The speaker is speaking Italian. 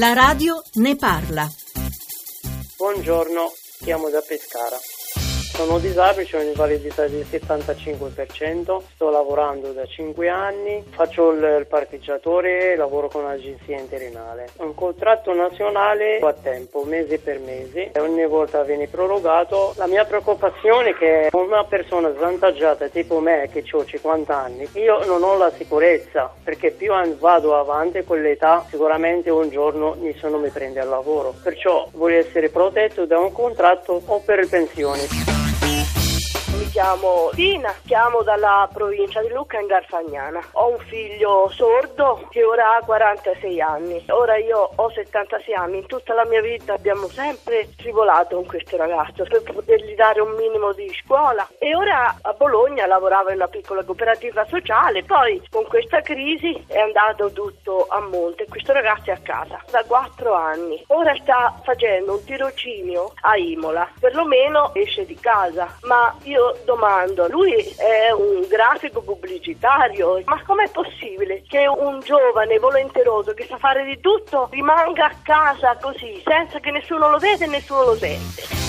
La radio ne parla. Buongiorno, chiamo da Pescara. Sono disabile, ho un'invalidità del 75%, sto lavorando da 5 anni, faccio il, parcheggiatore lavoro con l'agenzia interinale. Un contratto nazionale a tempo, mese per mese, e ogni volta viene prorogato. La mia preoccupazione è che una persona svantaggiata tipo me che ho 50 anni, io non ho la sicurezza perché più vado avanti con l'età sicuramente un giorno nessuno mi prende al lavoro. Perciò voglio essere protetto da un contratto o per pensione chiamo Tina, chiamo dalla provincia di Lucca in Garfagnana. Ho un figlio sordo che ora ha 46 anni. Ora io ho 76 anni. In tutta la mia vita abbiamo sempre tribolato con questo ragazzo per potergli dare un minimo di scuola. E ora a Bologna lavorava in una piccola cooperativa sociale. Poi con questa crisi è andato tutto a monte. Questo ragazzo è a casa da 4 anni. Ora sta facendo un tirocinio a Imola. Perlomeno esce di casa. Ma io domando, lui è un grafico pubblicitario, ma com'è possibile che un giovane volenteroso che sa fare di tutto rimanga a casa così, senza che nessuno lo vede e nessuno lo sente?